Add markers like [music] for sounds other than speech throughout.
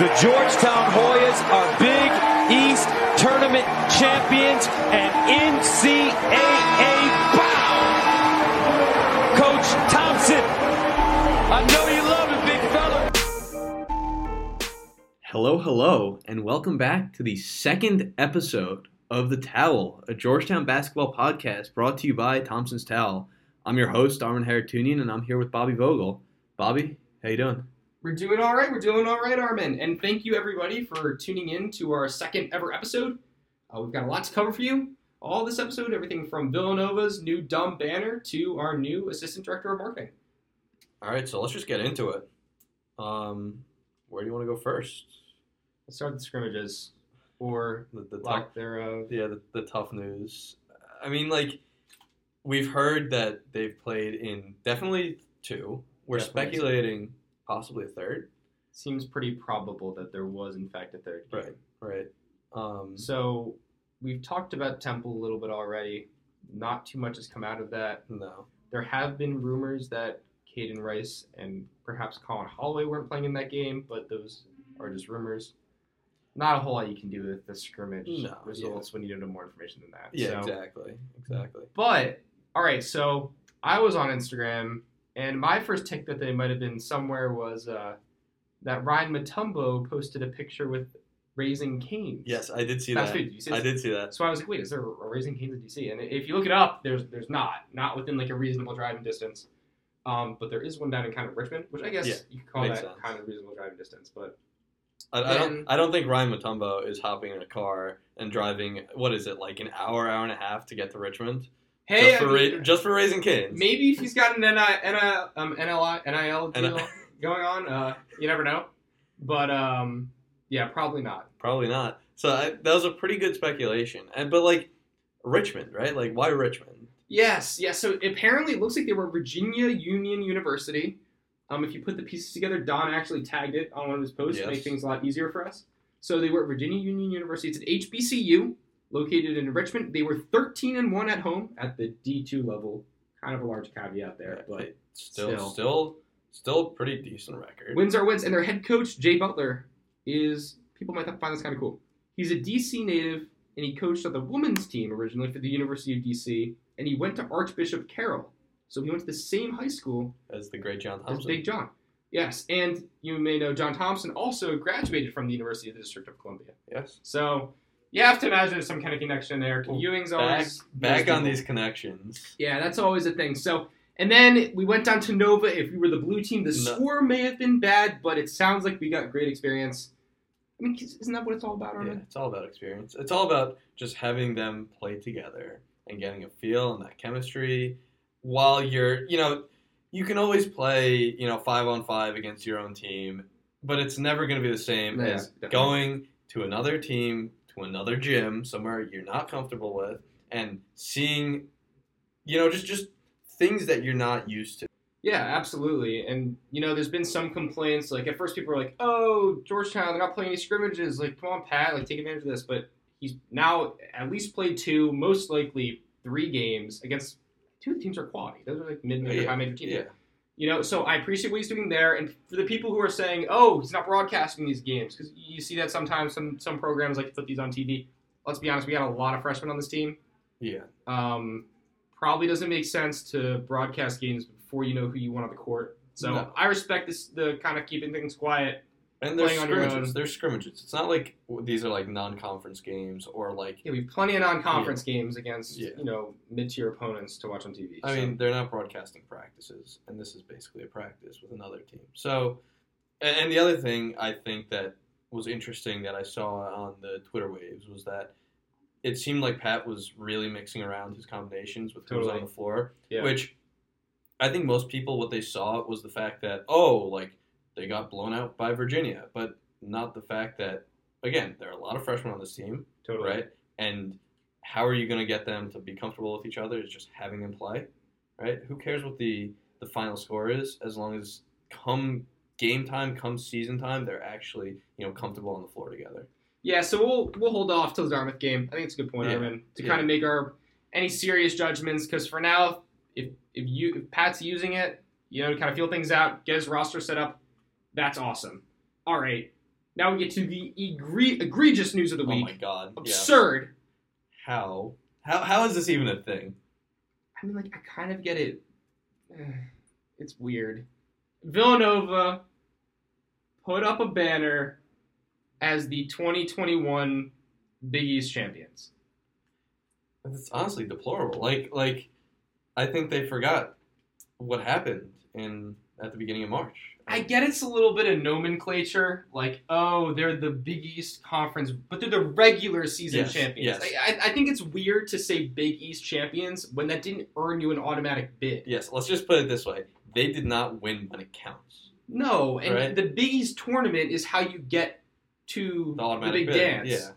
The Georgetown Hoyas are Big East Tournament champions and NCAA bound. Coach Thompson, I know you love it, big fella. Hello, hello, and welcome back to the second episode of The Towel, a Georgetown basketball podcast brought to you by Thompson's Towel. I'm your host, Armin Haratunian, and I'm here with Bobby Vogel. Bobby, how you doing? We're doing all right. We're doing all right, Armin. And thank you, everybody, for tuning in to our second ever episode. Uh, we've got a lot to cover for you. All this episode, everything from Villanova's new dumb banner to our new assistant director of marketing. All right, so let's just get into it. Um, where do you want to go first? Let's start with the scrimmages, or The, the tough, thereof. yeah, the, the tough news. I mean, like we've heard that they've played in definitely two. We're Definitely two. speculating possibly a third. Seems pretty probable that there was, in fact, a third game. Right. Right. Um, So we've talked about Temple a little bit already. Not too much has come out of that. no. There have been rumors that Kaiden Rice and perhaps Collin Holloway weren't playing in that game, but those are just rumors. Not a whole lot you can do with the scrimmage No, results when you don't know more information than that. Yeah, So- exactly. Exactly. But all right, so I was on Instagram, and my first take that they might have been somewhere was uh, that Ryan Mutombo posted a picture with Raising Canes. Yes, I did see Fast that. food, you see I did see that. So I was like, wait, is there a Raising Canes in DC? And if you look it up, there's there's not, not within like a reasonable driving distance. Um, but there is one down in kind of Richmond, which I guess Yeah, you could call that sense. kind of reasonable driving distance. But I, I don't. I don't think Ryan Mutombo is hopping in a car and driving. What is it like an hour, hour and a half to get to Richmond? Hey, just I for mean, ra- just for raising kids. maybe if he's got an NI, NI, um, NLI, NIL deal [laughs] going on, uh, you never know. But um, yeah, probably not. Probably not. So I, that was a pretty good speculation. And but like Richmond, right? Like why Richmond? Yes, yes. So apparently, it looks like they were Virginia Union University. Um, if you put the pieces together, Don actually tagged it on one of his posts to make things a lot easier for us. So they were at Virginia Union University. It's an HBCU located in Richmond. They were 13 and one at home at the D2 level. Kind of a large caveat there, but still, still. still, still, pretty decent record. wins are wins. And their head coach Jay Butler is people might find this kind of cool. He's a DC native, and he coached on the women's team originally for the University of DC, and he went to Archbishop Carroll. So he went to the same high school as the great John as Thompson. Big John. Yes, and you may know John Thompson also graduated from the University of the District of Columbia. Yes. So you have to imagine there's some kind of connection there. Well, Ewing's Back, always back those on these connections. Yeah, that's always a thing. So, and then we went down to Nova. If we were the blue team, the No. score may have been bad, but it sounds like we got great experience. I mean, isn't that what it's all about, Yeah, it's all about experience. It's all about just having them play together and getting a feel and that chemistry. While you're, you know, you can always play, you know, five on five against your own team, but it's never going to be the same Yeah, as definitely. going to another team, to another gym, somewhere you're not comfortable with, and seeing, you know, just just things that you're not used to. Yeah, absolutely. And you know, there's been some complaints. Like at first, people were like, "Oh, Georgetown, they're not playing any scrimmages. Like, come on, Pat, like take advantage of this." But he's now at least played two, most likely three games against two of the teams are quality. Those are like mid major, Yeah, high major teams. Yeah. You know, so I appreciate what he's doing there. And for the people who are saying, "Oh, he's not broadcasting these games," because you see that sometimes some some programs like to put these on TV. Let's be honest, we got a lot of freshmen on this team. Yeah. Um, probably doesn't make sense to broadcast games before you know who you want on the court. So No. I respect this the kind of keeping things quiet. And Playing on scrimmages. There's scrimmages. It's not like these are like non-conference games or like Yeah, we have plenty of non-conference games against Yeah. you know mid-tier opponents to watch on TV. I so. mean, they're not broadcasting practices, and this is basically a practice with another team. So, and the other thing I think that was interesting that I saw on the Twitter waves was that it seemed like Pat was really mixing around his combinations with who was on the floor, Yeah. which I think most people what they saw was the fact that oh, like they got blown out by Virginia, but not the fact that again there are a lot of freshmen on this team, totally. right? And how are you going to get them to be comfortable with each other? Is just having them play, right? Who cares what the the final score is, as long as come game time, come season time, they're actually you know comfortable on the floor together. Yeah, so we'll we'll hold off till the Dartmouth game. I think it's a good point, Yeah. Armin, to Yeah. kind of make our any serious judgments. Because for now, if if you if Pat's using it, you know, to kind of feel things out, get his roster set up, that's awesome. All right, Now we get to the egre- egregious news of the oh week. Oh my god. Yeah. Absurd. How? How? How is this even a thing? I mean, like, I kind of get it. [sighs] It's weird. Villanova put up a banner as the 2021 Big East champions. It's honestly deplorable. Like, like, I think they forgot what happened in at the beginning of March. I get it's a little bit of nomenclature, like, oh, they're the Big East Conference, but they're the regular season Yes, champions. yes. I, I, think it's weird to say Big East champions when that didn't earn you an automatic bid. Yes. Let's just put it this way: they did not win when it counts. No, and Right. the Big East tournament is how you get to The the, automatic big bid. dance. Yeah.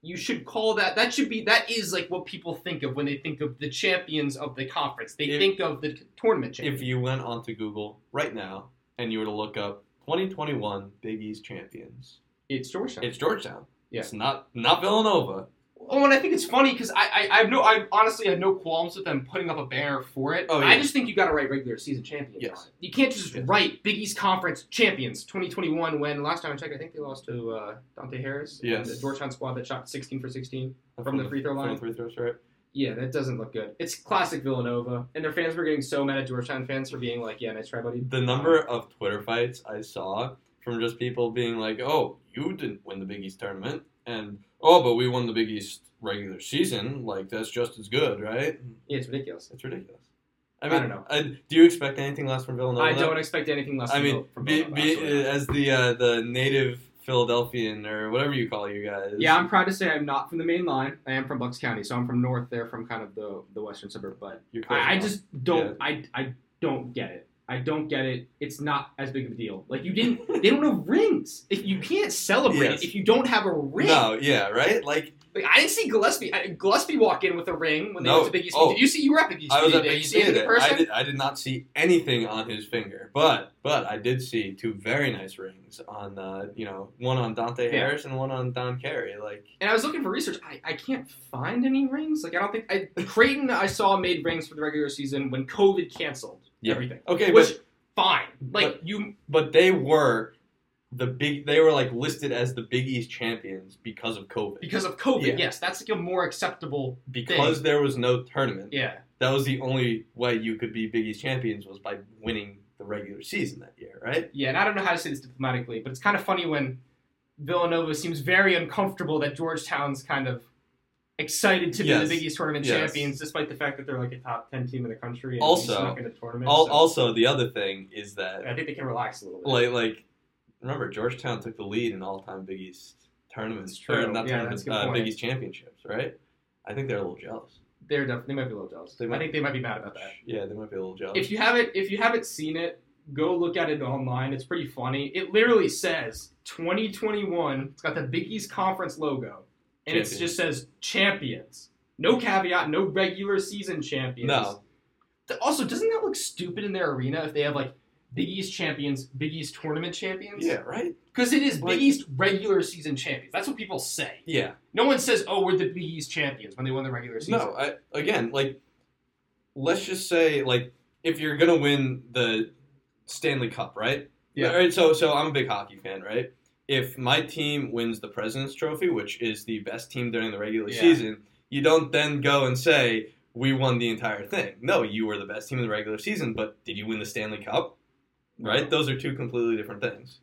You should call that. That should be. That is like what people think of when they think of the champions of the conference. They If- think of the tournament champions. If you went onto Google right now and you were to look up 2021 Big East champions, it's Georgetown. it's Georgetown. Yeah. It's not not Villanova. Oh, and I think it's funny because I, I, I have no, I honestly have no qualms with them putting up a banner for it. Oh, yeah. I just think you got to write regular season champions. Yes. You can't just write Big East Conference champions 2021 when last time I checked, I think they lost to uh, Dante Harris. and Yes. The Georgetown squad that shot 16 for 16 from the free throw From line. the free throws, right? Yeah, that doesn't look good. It's classic Villanova, and their fans were getting so mad at Georgetown fans for being like, "Yeah, nice try, buddy." The number of Twitter fights I saw from just people being like, "Oh, you didn't win the Big East tournament," and "Oh, but we won the Big East regular season. Like that's just as good, right?" Yeah, it's ridiculous. It's ridiculous. I mean, I don't know. I- do you expect anything less from Villanova? I don't expect anything less. I mean, from be, Villanova, be, as the uh, the native Philadelphian or whatever you call you guys. Yeah, I'm proud to say I'm not from the main line. I am from Bucks County, so I'm from north. They're from kind of the the western suburb. But I, I just don't. I I don't get it. I don't get it. It's not as big of a deal. Like you didn't. they don't have rings. If you can't celebrate Yes. if you don't have a ring. no, yeah, right. Like Like, I didn't see Gillespie. I, Gillespie walk in with a ring when they No. went to Big East. Oh. Did you see? You were at Big East. I was at Day. Big You East see anything in Media Day. I did, I did not see anything on his finger, but but I did see two very nice rings on uh, you know one on Dante Yeah. Harris and one on Don Carey. Like And I was looking for research. I, I can't find any rings. Like I don't think I, Creighton. I saw made rings for the regular season when COVID canceled Yeah. everything. okay, Which but fine. Like you. but they were the big. They were like listed as the Big East champions because of COVID. Because of COVID, Yeah. yes, that's like a more acceptable. Because there was no tournament. Yeah, That was the only way you could be Big East champions was by winning the regular season that year, right? yeah, and I don't know how to say this diplomatically, but it's kind of funny when Villanova seems very uncomfortable that Georgetown's kind of excited to be Yes. the Big East tournament Yes. champions, despite the fact that they're like a top ten team in the country and Also- snuck into the tournament. Al- so Also, the other thing is that I think they can relax a little bit. like like remember Georgetown took the lead in all time Big East tournaments. That's true. Not Yeah, tournaments, that's uh. Big East championships, right? I think they're a little jealous. they're def- they might be a little jealous. They might, I think they might be mad about that. Yeah, they might be a little jealous. If you haven't if you haven't seen it, go look at it online. It's pretty funny. It literally says 2021. It's got the Big East Conference logo, and it just says champions. No caveat. No regular season champions. no, Also, doesn't that look stupid in their arena if they have like Big East champions, Big East tournament champions? yeah, right? Because it is Like- Big East regular season champions. That's what people say. Yeah, No one says, "Oh, we're the Big East champions" when they won the regular season. no. I, again, like let's just say like if you're gonna win the Stanley Cup, right? Yeah. All right. So so I'm a big hockey fan, right? If my team wins the President's Trophy, which is the best team during the regular Yeah. season, you don't then go and say we won the entire thing. No, you were the best team in the regular season, but did you win the Stanley Cup? Right? Those are two completely different things.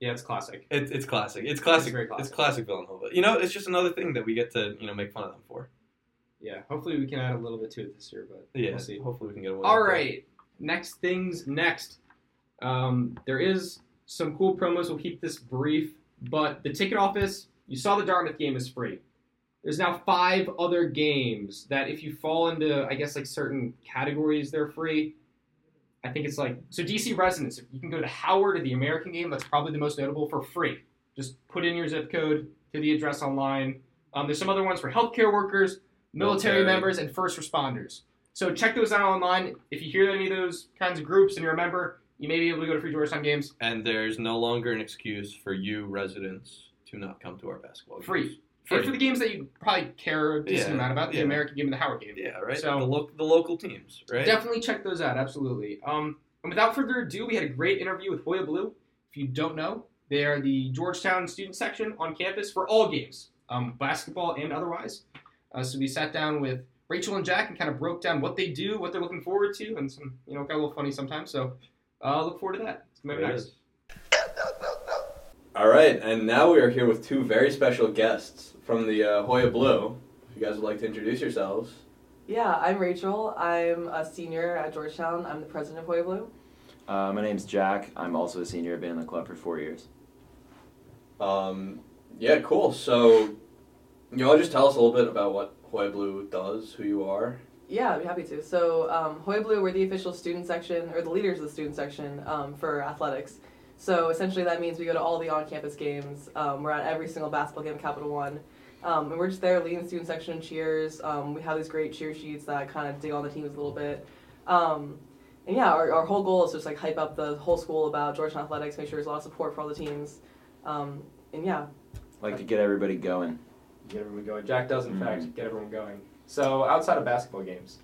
Yeah, it's classic. It's it's classic. It's classic. very It's classic. classic Villanova. You know, it's just another thing that we get to you know make fun of them for. Yeah, hopefully we can add a little bit to it this year, but Yeah. we'll see. Hopefully we can get away. All that. next things next. Um, there is some cool promos. We'll keep this brief, but the ticket office. You saw the Dartmouth game is free. There's now five other games that if you fall into, I guess like certain categories, they're free. I think it's like so DC residents. If you can go to Howard or the American game, that's probably the most notable for free. Just put in your zip code to the address online. Um, there's some other ones for healthcare workers, military Military. members, and first responders. So check those out online. If you hear any of those kinds of groups and you're a member, you may be able to go to free Georgetown games And there's no longer an excuse for you residents to not come to our basketball. Free. games. And for the games that you probably care a decent Yeah, amount about, the yeah. American game and the Howard game. Yeah, right. So- the, lo- the local teams, right? Definitely check those out, absolutely. Um, and without further ado, we had a great interview with Hoya Blue. If you don't know, They are the Georgetown student section on campus for all games, um, basketball and otherwise. Uh, so we sat down with Rachel and Jack and kind of broke down what they do, what they're looking forward to, and some, you know, got a little funny sometimes. So uh, look forward to that. It's gonna be nice. Is. All right, and now we are here with two very special guests from the uh, Hoya Blue. If you guys would like to introduce yourselves. Yeah, I'm Rachel. I'm a senior at Georgetown. I'm the president of Hoya Blue. Uh, my name's Jack. I'm also a senior. I've been in the club for four years. Um, yeah, cool. So, you know, just tell us a little bit about what Hoya Blue does, who you are. Yeah, I'd be happy to. So, um, Hoya Blue, we're the official student section, or the leaders of the student section um, for athletics. So, essentially, that means we go to all the on campus games. Um, we're at every single basketball game at Capital One. Um, and we're just there leading the student section in cheers. Um, we have these great cheer sheets that kind of dig on the teams a little bit. Um, and yeah, our, our whole goal is just like hype up the whole school about Georgetown athletics, make sure there's a lot of support for all the teams. Um, and yeah, like to get everybody going. Get everyone going. Jack does, in Mhm. fact, get everyone going. So outside of basketball games,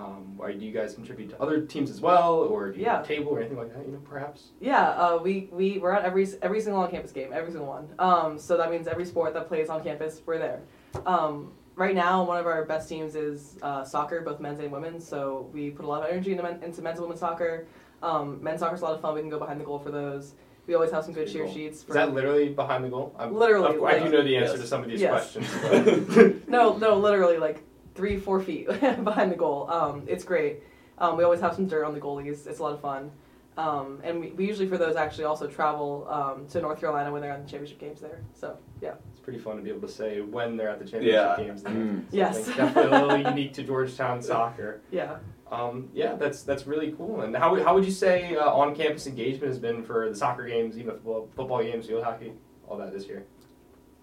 um, why do you guys contribute to other teams as well, or do you Yeah. have a table or anything like that? You know, perhaps. Yeah, uh, we, we, we're at every, every single on-campus game, every single one. Um, so that means every sport that plays on campus, we're there. Um, right now, one of our best teams is uh, soccer, both men's and women's. So we put a lot of energy into, men, into men's and women's soccer. Um, men's is a lot of fun. We can go behind the goal for those. We always have some good cheer sheets. For, Is that literally behind the goal? I'm, Literally, of course, I do know the answer Yes. to some of these Yes. questions. [laughs] no, no, literally like three, four feet [laughs] behind the goal. Um, it's great. Um, we always have some dirt on the goalies. It's a lot of fun. Um, and we, we usually for those actually also travel um, to North Carolina when they're on the championship games there. So yeah. It's pretty fun to be able to say when they're at the championship Yeah. games. Mm. Yes. Definitely a little [laughs] unique to Georgetown soccer. [laughs] Yeah. Um, yeah, that's that's really cool. And how, how would you say uh, on-campus engagement has been for the soccer games, even football, football games, field hockey, all that this year?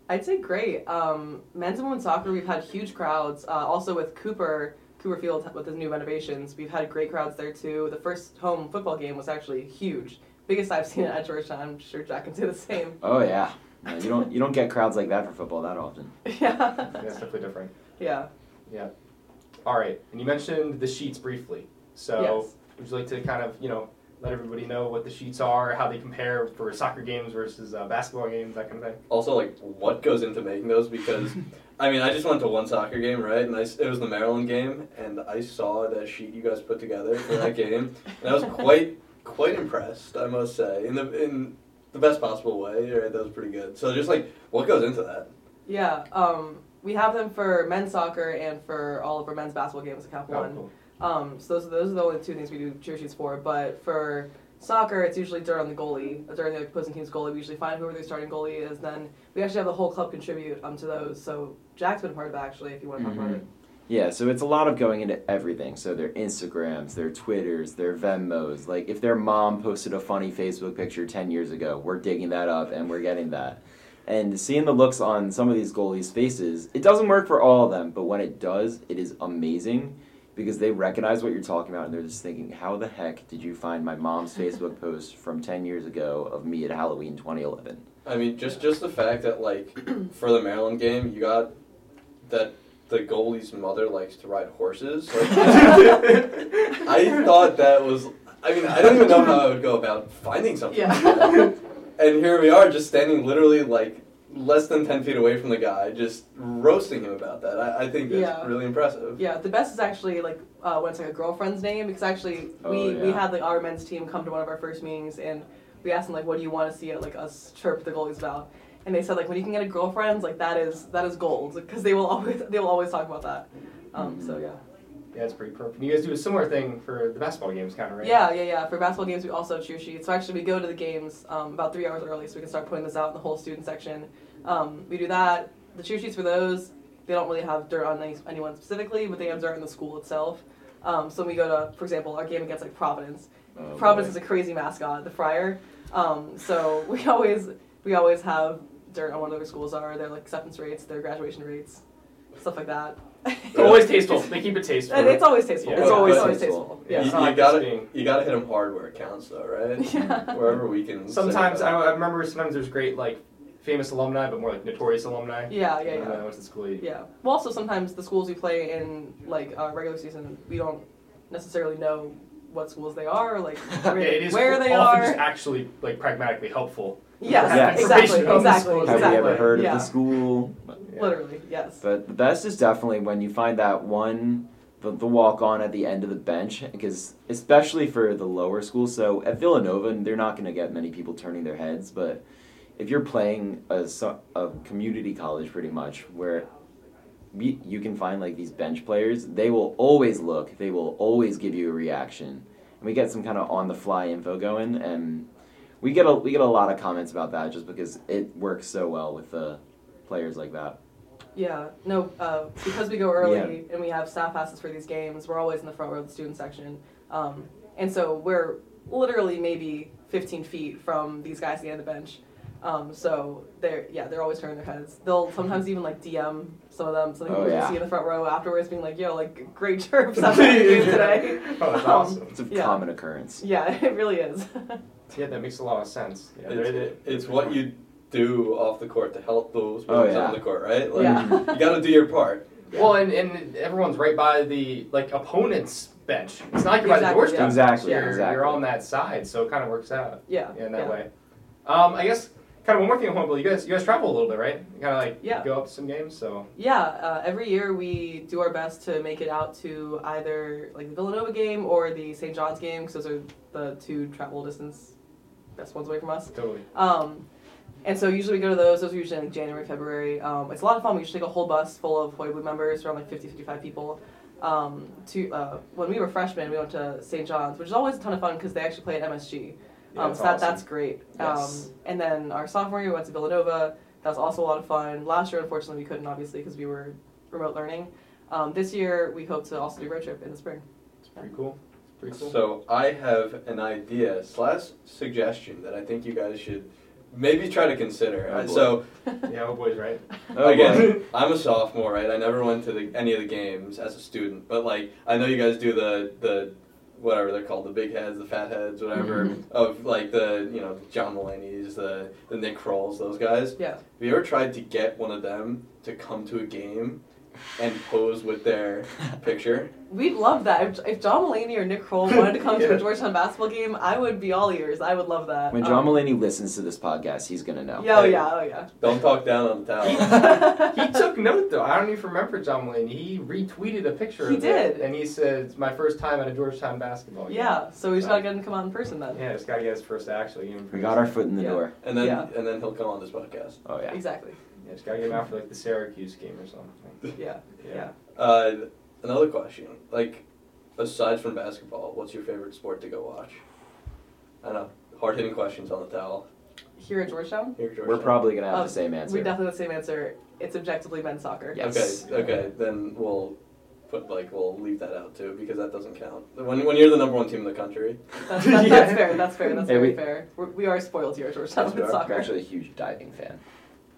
I'd say great. Um, men's and women's soccer, we've had huge crowds. Uh, also with Cooper, Cooper Field with his new renovations, we've had great crowds there too. The first home football game was actually huge, biggest I've seen at Georgetown. I'm sure Jack can say the same. Oh yeah. No, you don't you don't get crowds like that for football that often. [laughs] yeah. That's definitely different. Yeah. Yeah. All right, and you mentioned the sheets briefly. So Yes. would you like to kind of you know let everybody know what the sheets are, how they compare for soccer games versus uh, basketball games, that kind of thing? Also, like, what goes into making those? Because, [laughs] I mean, I just went to one soccer game, right? And I s it was the Maryland game, and I saw that sheet you guys put together for that [laughs] game, and I was quite, quite impressed, I must say, in the in the best possible way. Right, that was pretty good. So, just like, what goes into that? Yeah. Um, we have them for men's soccer and for all of our men's basketball games at Cap Oh, One. cool. Um, so those are, those are the only two things we do cheer sheets for. But for soccer, it's usually during the goalie, during the opposing team's goalie. We usually find whoever their starting goalie is. Then we actually have the whole club contribute um, to those. So Jack's been part of that actually. If you want to talk about it. Yeah, so it's a lot of going into everything. So their Instagrams, their Twitters, their Venmos. Like if their mom posted a funny Facebook picture 10 years ago, we're digging that up and we're getting that. And seeing the looks on some of these goalies' faces, it doesn't work for all of them, but when it does, it is amazing because they recognize what you're talking about and they're just thinking, how the heck did you find my mom's [laughs] Facebook post from 10 years ago of me at Halloween 2011? I mean, just just the fact that like [clears throat] for the Maryland game, you got that the goalie's mother likes to ride horses. [laughs] Like, I thought that was. I mean, I don't even know how I would go about finding something. like Yeah. that. [laughs] and here we are, just standing literally like less than ten feet away from the guy, just roasting him about that. I, I think that's Yeah. really impressive. Yeah, the best is actually like uh, when it's like a girlfriend's name because actually Oh, we, we had like our men's team come to one of our first meetings and we asked them like what do you want to see at like us chirp the goalies about and they said like when you can get a girlfriend like that is that is gold because they will always they will always talk about that. Um, So yeah. Yeah, it's pretty perfect. You guys do a similar thing for the basketball games, kind of, right? Yeah, yeah, yeah. For basketball games, we also have cheer sheets. So actually, we go to the games um, about three hours early, so we can start putting this out in the whole student section. Um, we do that. The cheer sheets for those, they don't really have dirt on any, anyone specifically, but they have dirt in the school itself. Um, so when we go to, for example, our game against like Providence. Oh, Providence boy. is a crazy mascot, the Friar. Um, so [laughs] we always we always have dirt on what other schools are, their like acceptance rates, their graduation rates, stuff like that. It's always tasteful. They keep it tasteful. And it's always tasteful. Yeah. it's always, but- always tasteful. tasteful. Yeah. It's you not gotta being- you gotta hit them hard where it counts, though, right? [laughs] Yeah. Wherever we can. Sometimes I. I remember sometimes there's great like famous alumni, but more like notorious alumni. Yeah, yeah, And yeah. then I went to school. you- Yeah. Well, also sometimes the schools we play in like uh, regular season, we don't necessarily know what schools they are, like where, [laughs] Yeah, it is where they often are. just actually like pragmatically helpful Yes, Yes. exactly, Information exactly, schools. Have exactly. you ever heard yeah. of the school? Yeah. Literally, yes. But the best is definitely when you find that one, the, the walk on at the end of the bench, because especially for the lower schools. So at Villanova, they're not going to get many people turning their heads, but if you're playing a, a community college pretty much where we, you can find like these bench players, they will always look, they will always give you a reaction. And we get some kind of on the fly info going, and we get a we get a lot of comments about that just because it works so well with the players like that. Yeah, no, uh, because we go early and we have staff passes for these games, we're always in the front row of the student section. Um, and so we're literally maybe 15 feet from these guys at the end of the bench. Um, so they're, yeah, they're always turning their heads. They'll sometimes even like DM some of them, some people Oh, you yeah. see in the front row afterwards being like, yo, like, great chirps after the game today. Oh, that's Um, awesome. It's a Yeah. common occurrence. Yeah, [laughs] it really is. [laughs] Yeah, that makes a lot of sense. Yeah, It's, they're- it's what you do off the court to help those Oh, yeah. on the court, right? Like, Yeah. You got to do your part. Well, and, and everyone's right by the like opponent's bench. It's not like you're by the Exactly, doorstep. yeah. Exactly, You're, exactly. you're on that side, so it kind of works out yeah. yeah, in that way. Um, I guess kind of one more thing on Hoya Blue. You guys, you guys travel a little bit, right? You kind of like Yeah. go up to some games. So Yeah, uh, every year we do our best to make it out to either like the Villanova game or the St. John's game because those are the two travel distance best ones away from us. totally. Um, and so usually we go to those. Those are usually in like January, February. Um, it's a lot of fun. We usually take a whole bus full of Hoya Blue members, around like 50, 55 people. Um, to uh, when we were freshmen, we went to St. John's, which is always a ton of fun because they actually play at MSG. Yeah, Um, that's so that, awesome. that's great. Yes. Um, and then our sophomore year, we went to Villanova. That was also a lot of fun. Last year, unfortunately, we couldn't, obviously, because we were remote learning. Um, this year, we hope to also do road trip in the spring. It's pretty cool. It's pretty cool. So I have an idea slash suggestion that I think you guys should maybe try to consider. Oh, so [laughs] yeah, oh boys, right? Oh, again, boy. I'm a sophomore, right? I never went to the, any of the games as a student, but like I know you guys do the the whatever they're called, the big heads, the fat heads, whatever Mhm. of like the you know John Mulaney's, the the Nick Krolls, those guys. Yeah. Have you ever tried to get one of them to come to a game and pose with their picture? We'd love that. If, if John Mulaney or Nick Kroll wanted to come to a Georgetown basketball game, I would be all ears. I would love that. When John Um, Mulaney listens to this podcast, he's gonna know. Yeah, oh yeah, oh yeah. Don't talk down on the towel. he took note though. I don't even remember John Mulaney. He retweeted a picture. He of it, did. and he said, "It's my first time at a Georgetown basketball game." Yeah, so we just gotta get him to come out in person then. Yeah, just gotta get his first actual game. in We got our foot in the Yeah. door. And then Yeah. and then he'll come on this podcast. Oh yeah. Exactly. Yeah, just gotta get him out for like the Syracuse game or something. [laughs] Yeah. Yeah. Uh, another question, like aside from basketball, what's your favorite sport to go watch? I know, hard hitting questions on the towel. Here at Georgetown, Here, at Georgetown. We're probably gonna have Oh, the same answer. we definitely have the same answer. It's objectively men's soccer. Yes. Okay, okay, then we'll put like we'll leave that out too because that doesn't count. When when you're the number one team in the country, That's, that's, Yeah. that's [laughs] fair. That's fair. That's Hey, very we- fair. We're, we are spoiled here at Georgetown Yes, we with are. I'm actually a huge diving fan.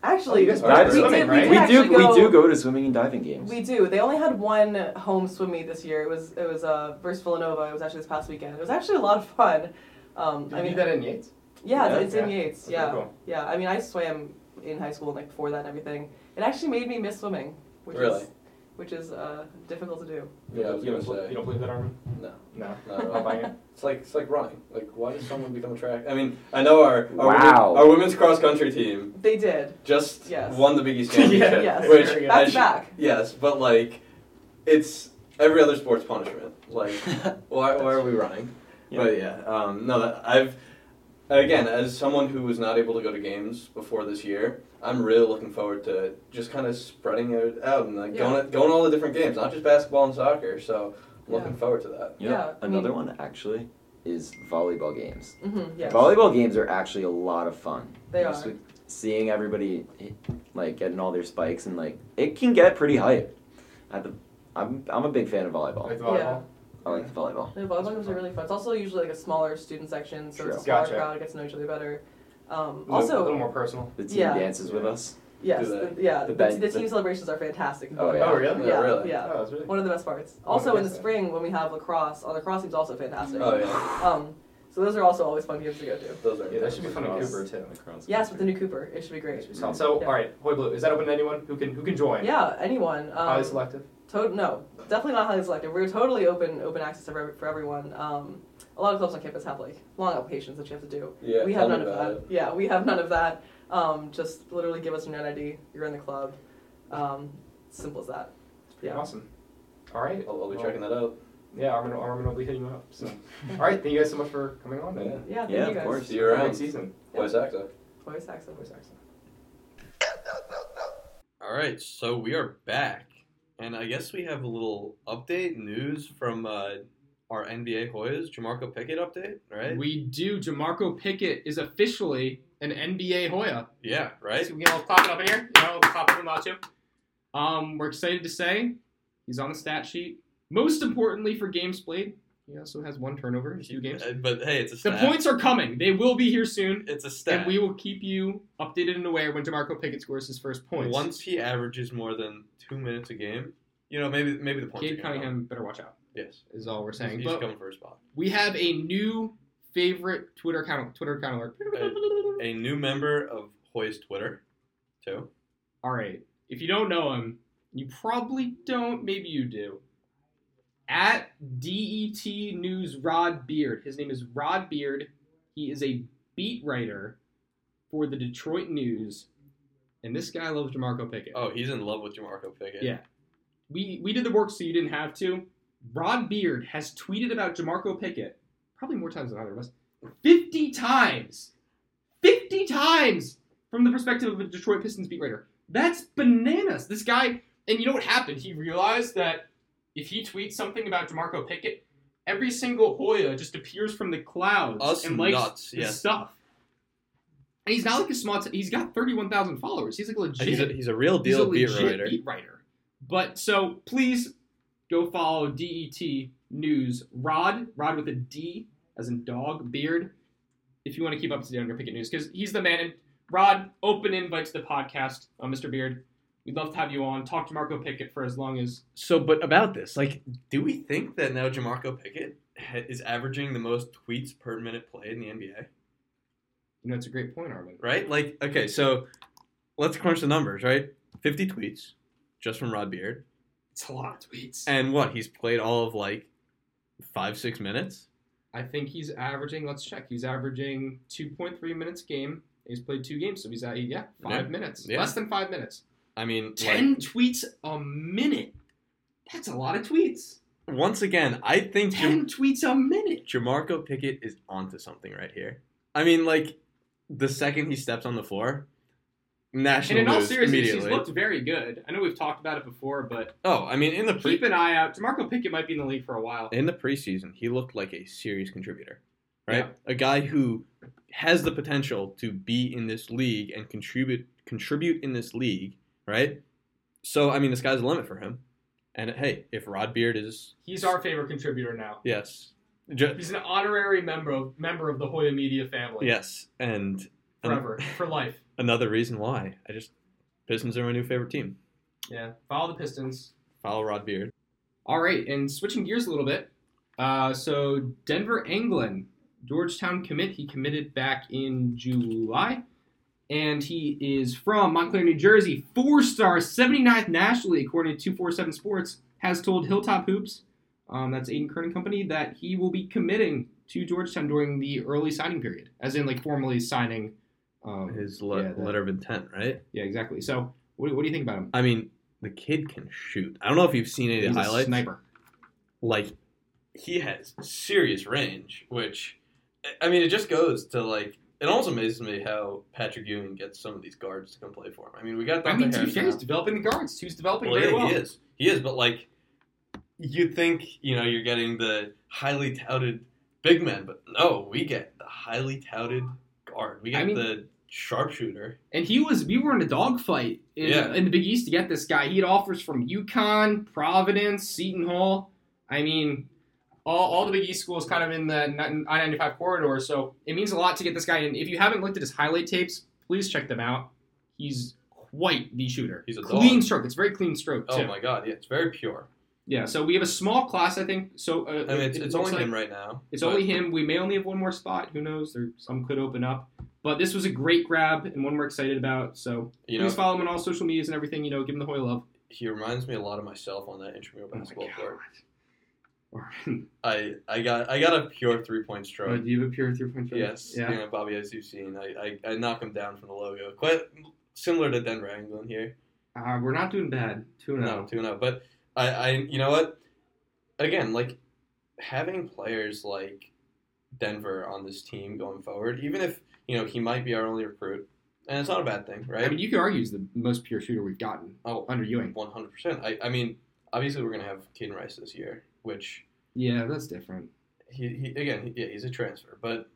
Actually, Oh, you guys we, swimming, did, we right? did We do actually we go, do go to swimming and diving games. We do. They only had one home swim meet this year. It was it was uh, versus Villanova. It was actually this past weekend. It was actually a lot of fun. Um, Did I you mean, do that in Yates? yeah, Yeah, it's in. Yates. Okay, Yeah, cool. yeah. I mean, I swam in high school and like before that and everything. It actually made me miss swimming, which Really? is which is uh, difficult to do. Yeah, I was you, gonna don't, bel- say. you don't believe that, Armin? no, No. not at Not buying it? It's like it's like running. Like why does someone become a track? I mean, I know our our, Wow. women- our women's cross country team They did. just Yes. won the Big [laughs] East championship. Yes. Which Very good. Back I to sh- back. Yes, but like, it's every other sport's punishment. Like, [laughs] why, why are we running? Yeah. But yeah, um, no, that, I've again as someone who was not able to go to games before this year, I'm really looking forward to just kind of spreading it out and like Yeah. going going to all the different games, not just basketball and soccer. So I'm Yeah. looking forward to that. You know, Yeah, I another mean- one actually is volleyball games. hmm yes. Volleyball games are actually a lot of fun. They Just are. Seeing everybody like getting all their spikes and like it can get pretty hype. At the, I'm I'm a big fan of volleyball. Like the volleyball? I like the volleyball. The volleyball games are really fun. It's also usually like a smaller student section, so it's a smaller Gotcha. crowd, gets to know each other better. Um, A little- a little more personal. The team Yeah. dances with us. yes, the, yeah, The the, the the- team celebrations are fantastic. Oh, yeah. Oh, really? Yeah, Yeah, really? yeah. Oh, that's really One of the best parts. Oh, Also in the spring when we have lacrosse, oh, lacrosse team's also fantastic. Oh yeah. Um, so So those are also always fun games to go to. Those are Yeah, that should be fun to Cross. Cooper too. Yes, with the new Cooper, it should be great. So, so Yeah. all right, Hoya Blue, is that open to anyone who can who can join? Yeah, anyone. Um, Highly selective. To- no, definitely not highly selective. We're totally open open access for, for everyone. Um, a lot of clubs on campus have like long applications that you have to do. Yeah, we have none of about that. Yeah, we have none of that. Um, just literally give us your net ID. You're in the club. Um, simple as that. Pretty Yeah. awesome. All right. I'll, I'll be Well, checking that out. Yeah, Armin, Armin will be hitting you up. So, all right, thank you guys so much for coming on. Yeah. Man. Yeah, thank Yeah, you of guys. course. See you Have a around. Great season. Yeah. Voice actor. Voice accent. Always excellent. All right, so we are back, and I guess we have a little update news from uh, our NBA Hoyas, Jamarco Pickett update, right? We do. Jamarco Pickett is officially an NBA Hoya. yeah, right. So we can all clap it up in here. You know, clap it too. Um, we're excited to say he's on the stat sheet. Most importantly for games played, he also has one turnover in two games. Uh, But hey, it's a step. The points are coming. They will be here soon. It's a stat. And we will keep you updated and aware when Jamarco Pickett scores his first points. Once he averages more than two minutes a game, you know, maybe maybe the points. Gonna. Cunningham better watch out. Yes, Is all we're saying. he's, he's coming for a spot. we have a new favorite Twitter account. Twitter account alert. A new member of Hoy's Twitter, too. All right. If you don't know him, you probably don't. Maybe you do. At DET News Rod Beard. His name is Rod Beard. He is a beat writer for the Detroit News. And this guy loves Jamarco Pickett. Oh, he's in love with Jamarco Pickett. Yeah. We we did the work so you didn't have to. Rod Beard has tweeted about Jamarco Pickett probably more times than either of us. 50 times. 50 times from the perspective of a Detroit Pistons beat writer. That's bananas. This guy, and you know what happened? He realized that if he tweets something about Jamarco Pickett, every single Hoya just appears from the clouds Us and likes nuts, his yeah. stuff. And he's not like a small. T- he's got 31,000 followers. He's like a legit. He's a, he's a real deal a beat writer. beat writer. But so please go follow DET News Rod Rod with a D as in dog beard. If you want to keep up to date on your Pickett news, because he's the man. And Rod, open invites to the podcast, uh, Mr. Beard. We'd love to have you on. Talk to Marco Pickett for as long as So, but about this, like, do we think that now Jamarco Pickett is averaging the most tweets per minute played in the NBA? you know. It's a great point, Armin. Right? Like, okay, so let's crunch the numbers, right? 50 tweets just from Rod Beard. It's a lot of tweets. And what? He's played all of like five, six minutes? I think he's averaging. Let's check. He's averaging 2.3 minutes a game. He's played two games, so he's at yeah five Yeah. minutes, Yeah. less than five minutes. I mean, Ten like, tweets a minute. That's a lot of tweets. once again, I think Ten tweets a minute. Jamarco Pickett is onto something right here. I mean, like, the second he steps on the floor, national. And in all seriousness, he's looked very good. I know we've talked about it before, but oh, I mean, in the pre- keep an eye out. Jamarco Pickett might be in the league for a while. in the preseason, he looked like a serious contributor, right? A guy who has the potential to be in this league and contribute contribute in this league, right? So, I mean, the sky's the limit for him. And hey, if Rod Beard is He's our favorite contributor now. yes, Ju- He's an honorary member of member of the Hoya Media family. yes, and an- forever for life. another reason why I just Pistons are my new favorite team. Yeah, follow the Pistons. Follow Rod Beard. All right, and switching gears a little bit. Uh, so Denver Anglin, Georgetown commit. He committed back in July, and he is from Montclair, New Jersey. Four star, 79th nationally, according to 247 Sports, has told Hilltop Hoops, um, that's Aiden Kern and Company, that he will be committing to Georgetown during the early signing period, as in like formally signing. Um, His le- yeah, letter of intent, right? yeah, exactly. So, what, what do you think about him? I mean, the kid can shoot. I don't know if you've seen any of He's highlights. sniper. like he has serious range, which I mean, it just goes to like it almost amazes me how Patrick Ewing gets some of these guards to come play for him. I mean, we got I mean, to be Harris fair, now. he's developing the guards. He's developing Well, very yeah, well. he is. He is, but like you'd think, you know, you're getting the highly touted big men, but no, we get the highly touted guard. We get I mean- the sharpshooter. And he was, we were in a dogfight in, Yeah. in the Big East to get this guy. He had offers from UConn, Providence, Seton Hall. I mean, all, all the Big East schools kind of in the I 95 corridor. So it means a lot to get this guy in. If you haven't looked at his highlight tapes, please check them out. He's quite the shooter. He's a clean dog. stroke. It's very clean stroke, too. Oh my god, yeah, it's very pure. Yeah, so we have a small class, I think. So uh, I mean, it's, it it's only like- him right now. It's but- only him. We may only have one more spot. Who knows? There some could open up. But this was a great grab and one we're excited about. So You know, please follow him on all social medias and everything. You know, give him the Hoy love. he reminds me a lot of myself on that intramural Oh basketball court. [laughs] I I got I got a pure three point Oh, stroke. do you have a pure three point stroke? Yes, Yeah. Bobby, as you've seen, I, I I knock him down from the logo. Quite similar to Denver Anglin here. Uh, we're not doing bad. Two and No, oh. two and oh. But I, I, you know what? Again, like having players like Denver on this team going forward, even if you know he might be our only recruit, and it's not a bad thing, right? I mean, you could argue he's the most pure shooter we've gotten oh, under Ewing. one hundred percent. I, I mean, obviously we're gonna have Kaiden Rice this year, which Yeah, that's different. he, he again, he, yeah, he's a transfer, but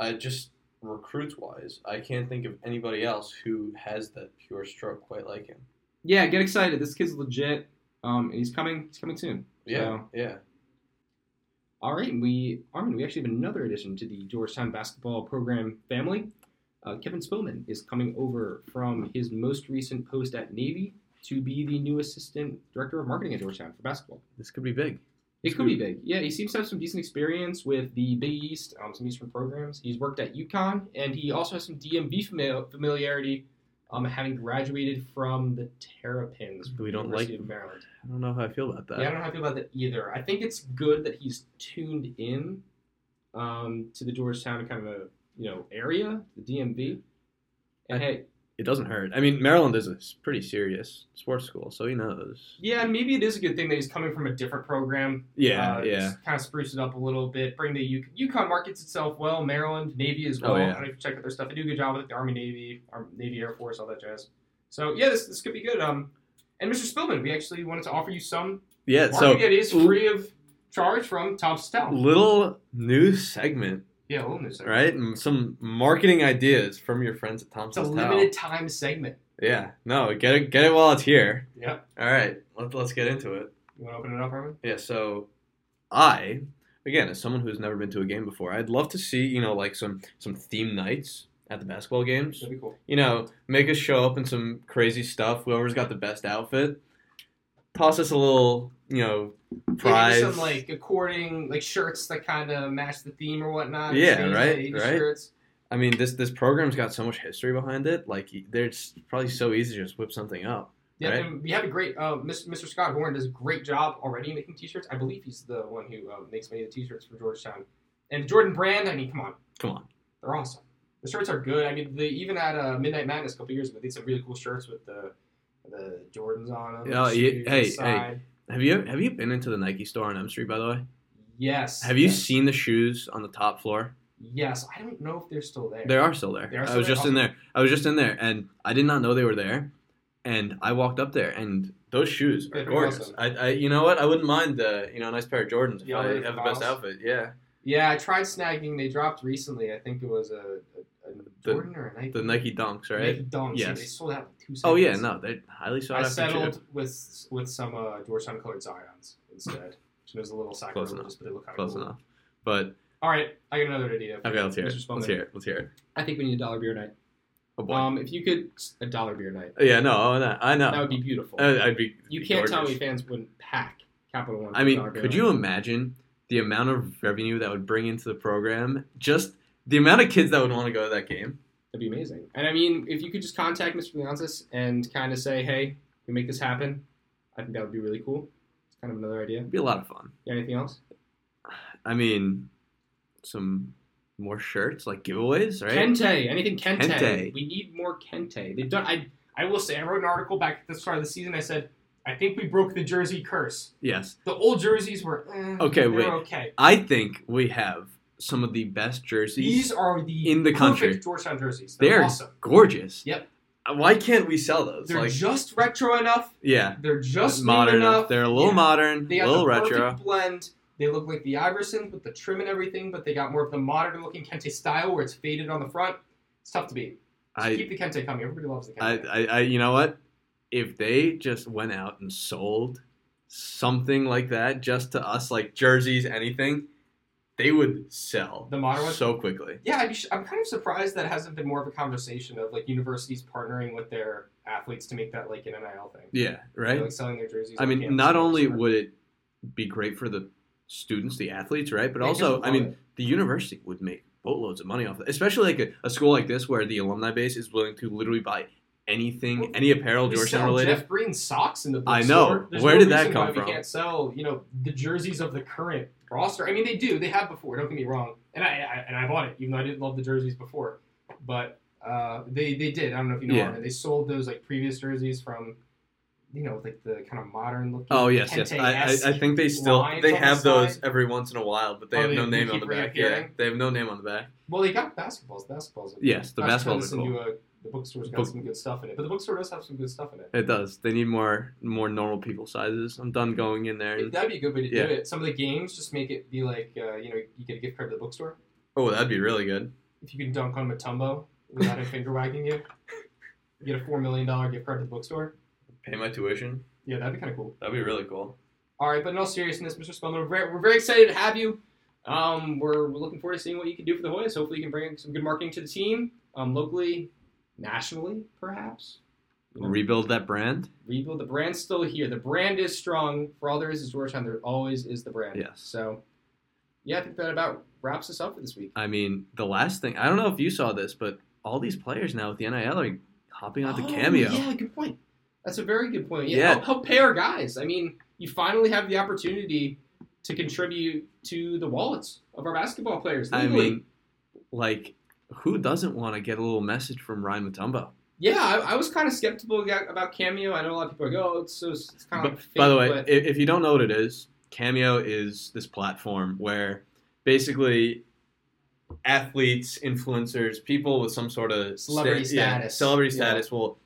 I just recruits wise, I can't think of anybody else who has that pure stroke quite like him. Yeah, get excited. This kid's legit. Um, and he's coming. He's coming soon. Yeah, yeah. all right, we Armin, we actually have another addition to the Georgetown basketball program family. Uh, Kevin Spillman is coming over from his most recent post at Navy to be the new assistant director of marketing at Georgetown for basketball. This could be big. It could be big. Yeah, he seems to have some decent experience with the Big East, um, some Eastern programs. He's worked at UConn, and he also has some DMV famili- familiarity, um, having graduated from the Terrapins. from We don't University like- of Maryland. I don't know how I feel about that. Yeah, I don't know how I feel about that either. I think it's good that he's tuned in um, to the Georgetown kind of a you know area, the DMV. And hey, It doesn't hurt. I mean, Maryland is a pretty serious sports school, so he knows. yeah, and maybe it is a good thing that he's coming from a different program. Yeah, uh, yeah. Kind of spruce it up a little bit. Bring the U- UConn markets itself well. Maryland Navy as well. Oh, yeah. I don't know if you check out their stuff. They do a good job with it. The Army Navy, Army, Navy Air Force, all that jazz. So yeah, this, this could be good. Um, and Mr. Spillman, we actually wanted to offer you some Yeah, so it is free of charge from Tom Stell. little new segment, Yeah, little news. there. right? And some marketing ideas from your friends at Thompson's It's a limited time segment. Yeah, no, get it, get it while it's here. Yeah. All right, let's let's get into it. You want to open it up, Armin? Yeah, so I, again, as someone who's never been to a game before, I'd love to see you know like some some theme nights at the basketball games. That'd be cool. you know, make us show up in some crazy stuff. Whoever's got the best outfit, toss us a little, you know, prize. Maybe some like according like shirts that kind of match the theme or whatnot. Yeah, right, right. Shirts. I mean, this this program's got so much history behind it. Like, there's probably so easy to just whip something up. Yeah, Right. and we have a great uh, Mr. Mr. Scott Horn does a great job already making T-shirts. I believe he's the one who uh, makes many of the T-shirts for Georgetown. And Jordan Brand, I mean, come on, Come on, they're awesome. The shirts are good. I mean, they, even at uh, Midnight Madness a couple years ago, they did some really cool shirts with the the Jordans on them. Oh, the yeah, hey, the side. have you have you been into the Nike store on M Street? By the way, Yes. have you yes. seen the shoes on the top floor? Yes, I don't know if they're still there. They are still there. They are I was there? just in there. I was just in there, and I did not know they were there. And I walked up there, and those shoes They're gorgeous. awesome. I, I, you know what? I wouldn't mind, uh, you know, a nice pair of Jordans if Yeah, I have the best outfit. Yeah, Yeah, I tried snagging. They dropped recently. I think it was a, a, a The- Jordan or Nike. the Nike Dunks, right? Nike Dunks. Yeah, Yes. they sold out in two seconds. Oh yeah, no, they're highly sought I after. settled shoe. with with some uh, Georgetown colored Zions instead. Which was a little Close sacrilegious, but they look kind of Close cool. enough. But All right, I got another idea. for okay, let's hear Mr. it. Spillman. Let's hear it. Let's hear it. I think we need a dollar beer night. Oh boy. Um, if you could a dollar beer night, yeah, no, oh, no, I know. that would be beautiful. Uh, I'd be. you can't tell me fans wouldn't pack Capital One. I mean, dollar beer could night. you imagine the amount of revenue that would bring into the program? Just the amount of kids that would want to go to that game. That'd be amazing. And I mean, if you could just contact Mr. Leonsis and kind of say, "Hey, we make this happen," I think that would be really cool. It's kind of another idea. It'd be a lot of fun. Yeah, anything else? I mean, some more shirts, like giveaways, right? Kente, anything Kente. Kente. We need more Kente. They've done. I I will say, I wrote an article back at the start of the season. I said, I think we broke the jersey curse. Yes. The old jerseys were eh, Okay, wait. were okay. I think we have some of the best jerseys. These are the in the country. Georgetown jerseys. They're, They're awesome. gorgeous. Yep. Uh, Why can't we sell those? They're like, just retro enough. yeah, They're just modern enough. enough. They're a little Yeah. modern, They a little the retro. blend. They look like the Iversons with the trim and everything, but they got more of the modern looking Kente style where it's faded on the front. It's tough to beat. Just I, keep the Kente coming. Everybody loves the I, Kente. I, I, you know what? If they just went out and sold something like that just to us, like jerseys, anything, they would sell The modern ones? so quickly. yeah, I'd be, sh- I'm kind of surprised that hasn't been more of a conversation of like universities partnering with their athletes to make that like an NIL thing. Yeah, right. Like selling their jerseys. I mean, not only would it be great for the students, the athletes, right? But Yeah, also, I mean, love the university would make boatloads of money off it, especially like a, a school like this where the alumni base is willing to literally buy anything, Well, any apparel Georgetown related. Jeff Green socks in the I know. There's Where no did that come from? We can't sell, you know, the jerseys of the current roster. I mean, they do. They have before. Don't get me wrong. And I, I and I bought it, even though I didn't love the jerseys before. But uh, they they did. I don't know if you know. Yeah. They sold those like previous jerseys from, you know, like the kind of modern looking. Oh yes, yes. I, I, I think they still they on the have those every once in a while, but they Oh, have they- no name on the back. Yeah, they have no name on the back. Well, they got basketballs. Basketballs. Yes, the basketballs are cool. uh, the bookstore's got Book- some good stuff in it, but the bookstore does have some good stuff in it. It does. They need more more normal people sizes. I'm done going in there. And, That'd be a good way to Yeah. do it. Some of the games, just make it be like, uh, you know, you get a gift card to the bookstore. oh, that'd be really good. If you can dunk on Mutombo without him finger wagging you, you get a four million dollar gift card to the bookstore. Pay my tuition. Yeah, that'd be kind of cool. That'd be really cool. All right, but in all seriousness, Mr. Spillman, we're very, we're very excited to have you. Um, we're, we're looking forward to seeing what you can do for the Hoyas. Hopefully, you can bring some good marketing to the team, um, locally, nationally, perhaps. You know, Rebuild that brand. rebuild. The brand's still here. The brand is strong. For all there is is Georgetown, there always is the brand. Yes. So, yeah, I think that about wraps us up for this week. I mean, the last thing I don't know if you saw this, but all these players now with the NIL are hopping onto Oh, Cameo. Yeah, good point. That's a very good point. Yeah, Yeah. Help, help pay our guys. I mean, you finally have the opportunity to contribute to the wallets of our basketball players. I mean, like, who doesn't want to get a little message from Ryan Mutombo? yeah, I, I was kind of skeptical about Cameo. I know a lot of people are like, oh, it's so it's kind of But, fake, by the way, but if, if you don't know what it is, Cameo is this platform where basically athletes, influencers, people with some sort of Celebrity sta- yeah, status. celebrity Yeah. status will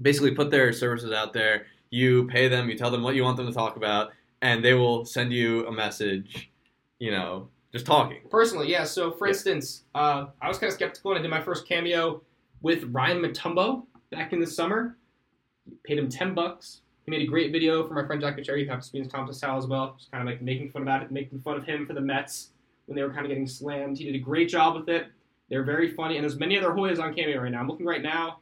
basically put their services out there. You pay them, you tell them what you want them to talk about, and they will send you a message. You know, just talking. Personally, yeah. So, for Yeah. instance, uh, I was kind of skeptical when I did my first cameo with Ryan Mutombo back in the summer. Paid him ten bucks. He made a great video for my friend Jack Cherry, who happens to be in Thompson's Towel as well. Just kind of like making fun about it, making fun of him for the Mets when they were kind of getting slammed. He did a great job with it. They're very funny, and there's many other Hoyas on cameo right now. I'm looking right now.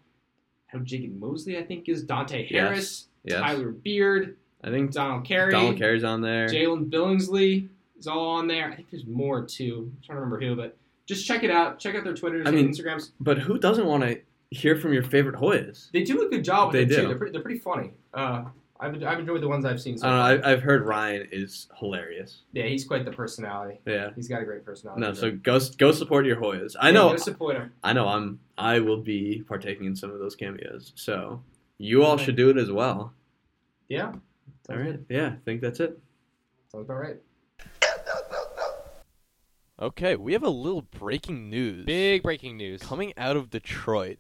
How Jacob Mosley, I think, is Dante Harris, Yes. Tyler Beard, I think Donald Carey. Donald Carey's on there. Jalen Billingsley is all on there. I think there's more too. I'm trying to remember who, but just check it out. Check out their Twitters I and mean- Instagrams. But who doesn't want to hear from your favorite Hoyas? They do a good job with They it do. too. They're pretty, they're pretty funny. Uh, I've, I've enjoyed the ones I've seen. So I don't far. know. I, I've heard Ryan is hilarious. yeah, he's quite the personality. Yeah. He's got a great personality. No, so go go support your Hoyas. I Yeah, know. go support him. I know. I'm. I will be partaking in some of those cameos. So you all should do it as well. Yeah, All right. Yeah. I think that's it. sounds about right. Okay, we have a little breaking news. Big breaking news. Coming out of Detroit,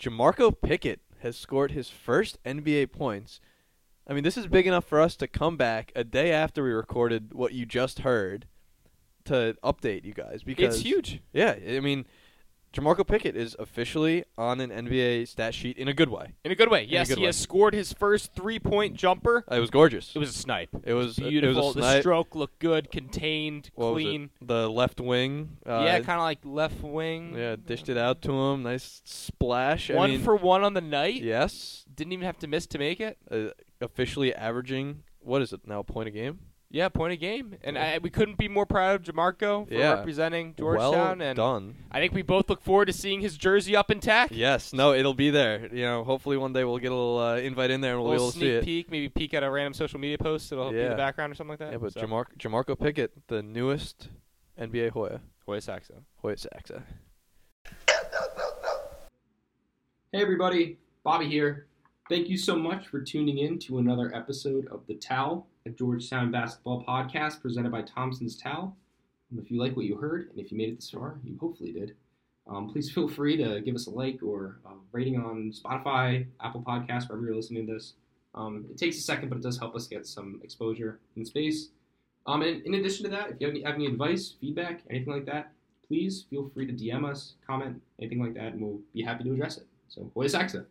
Jamarco Pickett has scored his first NBA points. I mean, this is big enough for us to come back a day after we recorded what you just heard to update you guys because It's huge. Yeah, I mean, Jamarco Pickett is officially on an NBA stat sheet in a good way. In a good way. Yes, good he way. has scored his first three-point jumper. It was gorgeous. It was a snipe. It was Beautiful. It was a the stroke looked good, contained, What clean. The left wing. Uh, yeah, kind of like left wing. Yeah, dished it out to him. Nice splash. One I mean, for one on the night. yes, Didn't even have to miss to make it. uh, officially averaging what is it now? A point a game. Yeah, point a game. And I, we couldn't be more proud of Jamarco for Yeah. representing Georgetown. well and done. I think we both look forward to seeing his jersey up intact. Yes, no, it'll be there. You know, hopefully one day we'll get a little uh, invite in there and we'll be little able to see sneak it. peek, maybe peek at a random social media post. It'll be in the background or something like that. Yeah, but so. Jamar- Jamarco Pickett, the newest NBA Hoya, Hoya Saxo. Hoya Saxa. Hey everybody, Bobby here. Thank you so much for tuning in to another episode of The Towel, a Georgetown basketball podcast presented by Thompson's Towel. Um, if you like what you heard, and if you made it this far, you hopefully did, um, [laughs] please feel free to give us a like or a rating on Spotify, Apple Podcasts, wherever you're listening to this. Um, it takes a second, but it does help us get some exposure in space. Um, and in addition to that, if you have any, have any advice, feedback, anything like that, please feel free to DM us, comment, anything like that, and we'll be happy to address it. So, Hoya Saxa.